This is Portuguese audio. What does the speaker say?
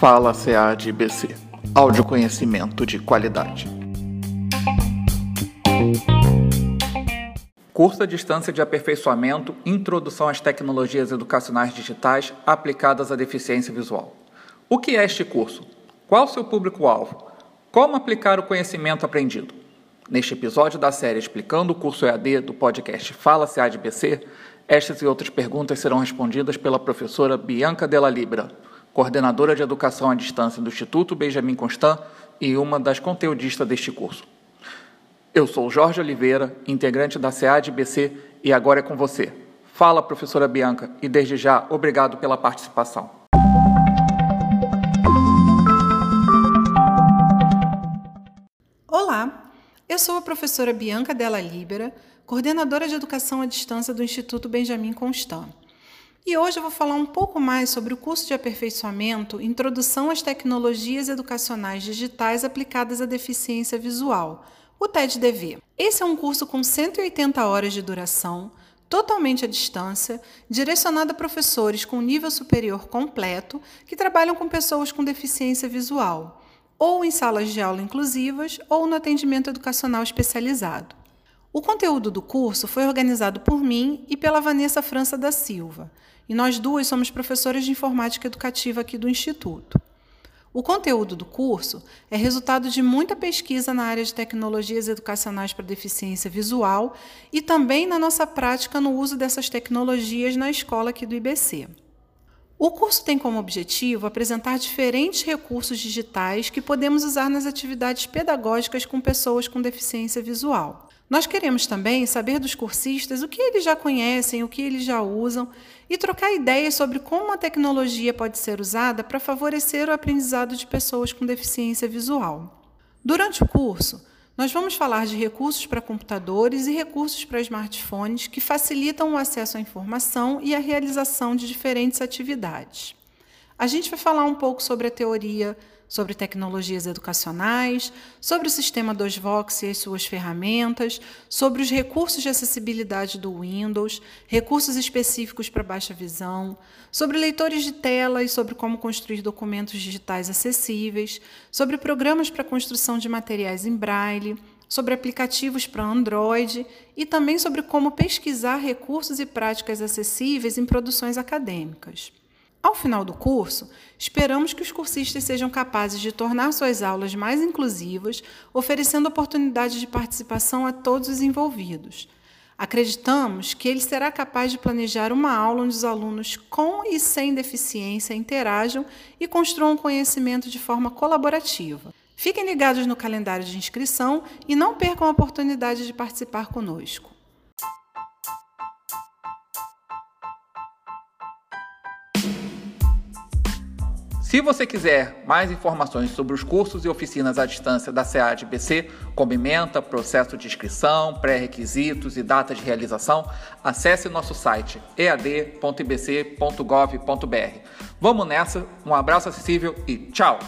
Fala SEAD BC. Áudio conhecimento de qualidade. Curso à distância de aperfeiçoamento Introdução às tecnologias educacionais digitais aplicadas à deficiência visual. O que é este curso? Qual o seu público-alvo? Como aplicar o conhecimento aprendido? Neste episódio da série Explicando o Curso EAD do podcast Fala SEAD BC, estas e outras perguntas serão respondidas pela professora Bianca Della Libra coordenadora de educação à distância do Instituto Benjamin Constant e uma das conteudistas deste curso. Eu sou Jorge Oliveira, integrante da SEAD-BC, e agora é com você. Fala, professora Bianca, e desde já, obrigado pela participação. Olá, eu sou a professora Bianca Della Libera, coordenadora de educação à distância do Instituto Benjamin Constant. E hoje eu vou falar um pouco mais sobre o curso de aperfeiçoamento Introdução às Tecnologias Educacionais Digitais Aplicadas à Deficiência Visual, o TED-DV. Esse é um curso com 180 horas de duração, totalmente à distância, direcionado a professores com nível superior completo que trabalham com pessoas com deficiência visual, ou em salas de aula inclusivas ou no atendimento educacional especializado. O conteúdo do curso foi organizado por mim e pela Vanessa França da Silva, e nós duas somos professoras de informática educativa aqui do Instituto. O conteúdo do curso é resultado de muita pesquisa na área de tecnologias educacionais para deficiência visual e também na nossa prática no uso dessas tecnologias na escola aqui do IBC. O curso tem como objetivo apresentar diferentes recursos digitais que podemos usar nas atividades pedagógicas com pessoas com deficiência visual. Nós queremos também saber dos cursistas o que eles já conhecem, o que eles já usam e trocar ideias sobre como a tecnologia pode ser usada para favorecer o aprendizado de pessoas com deficiência visual. Durante o curso, nós vamos falar de recursos para computadores e recursos para smartphones que facilitam o acesso à informação e a realização de diferentes atividades. A gente vai falar um pouco sobre a teoria sobre tecnologias educacionais, sobre o sistema 2Vox e as suas ferramentas, sobre os recursos de acessibilidade do Windows, recursos específicos para baixa visão, sobre leitores de tela e sobre como construir documentos digitais acessíveis, sobre programas para construção de materiais em braille, sobre aplicativos para Android e também sobre como pesquisar recursos e práticas acessíveis em produções acadêmicas. Ao final do curso, esperamos que os cursistas sejam capazes de tornar suas aulas mais inclusivas, oferecendo oportunidade de participação a todos os envolvidos. Acreditamos que ele será capaz de planejar uma aula onde os alunos com e sem deficiência interajam e construam conhecimento de forma colaborativa. Fiquem ligados no calendário de inscrição e não percam a oportunidade de participar conosco. Se você quiser mais informações sobre os cursos e oficinas à distância da SEAD BC, como processo de inscrição, pré-requisitos e data de realização, acesse nosso site ead.ibc.gov.br. Vamos nessa, um abraço acessível e tchau!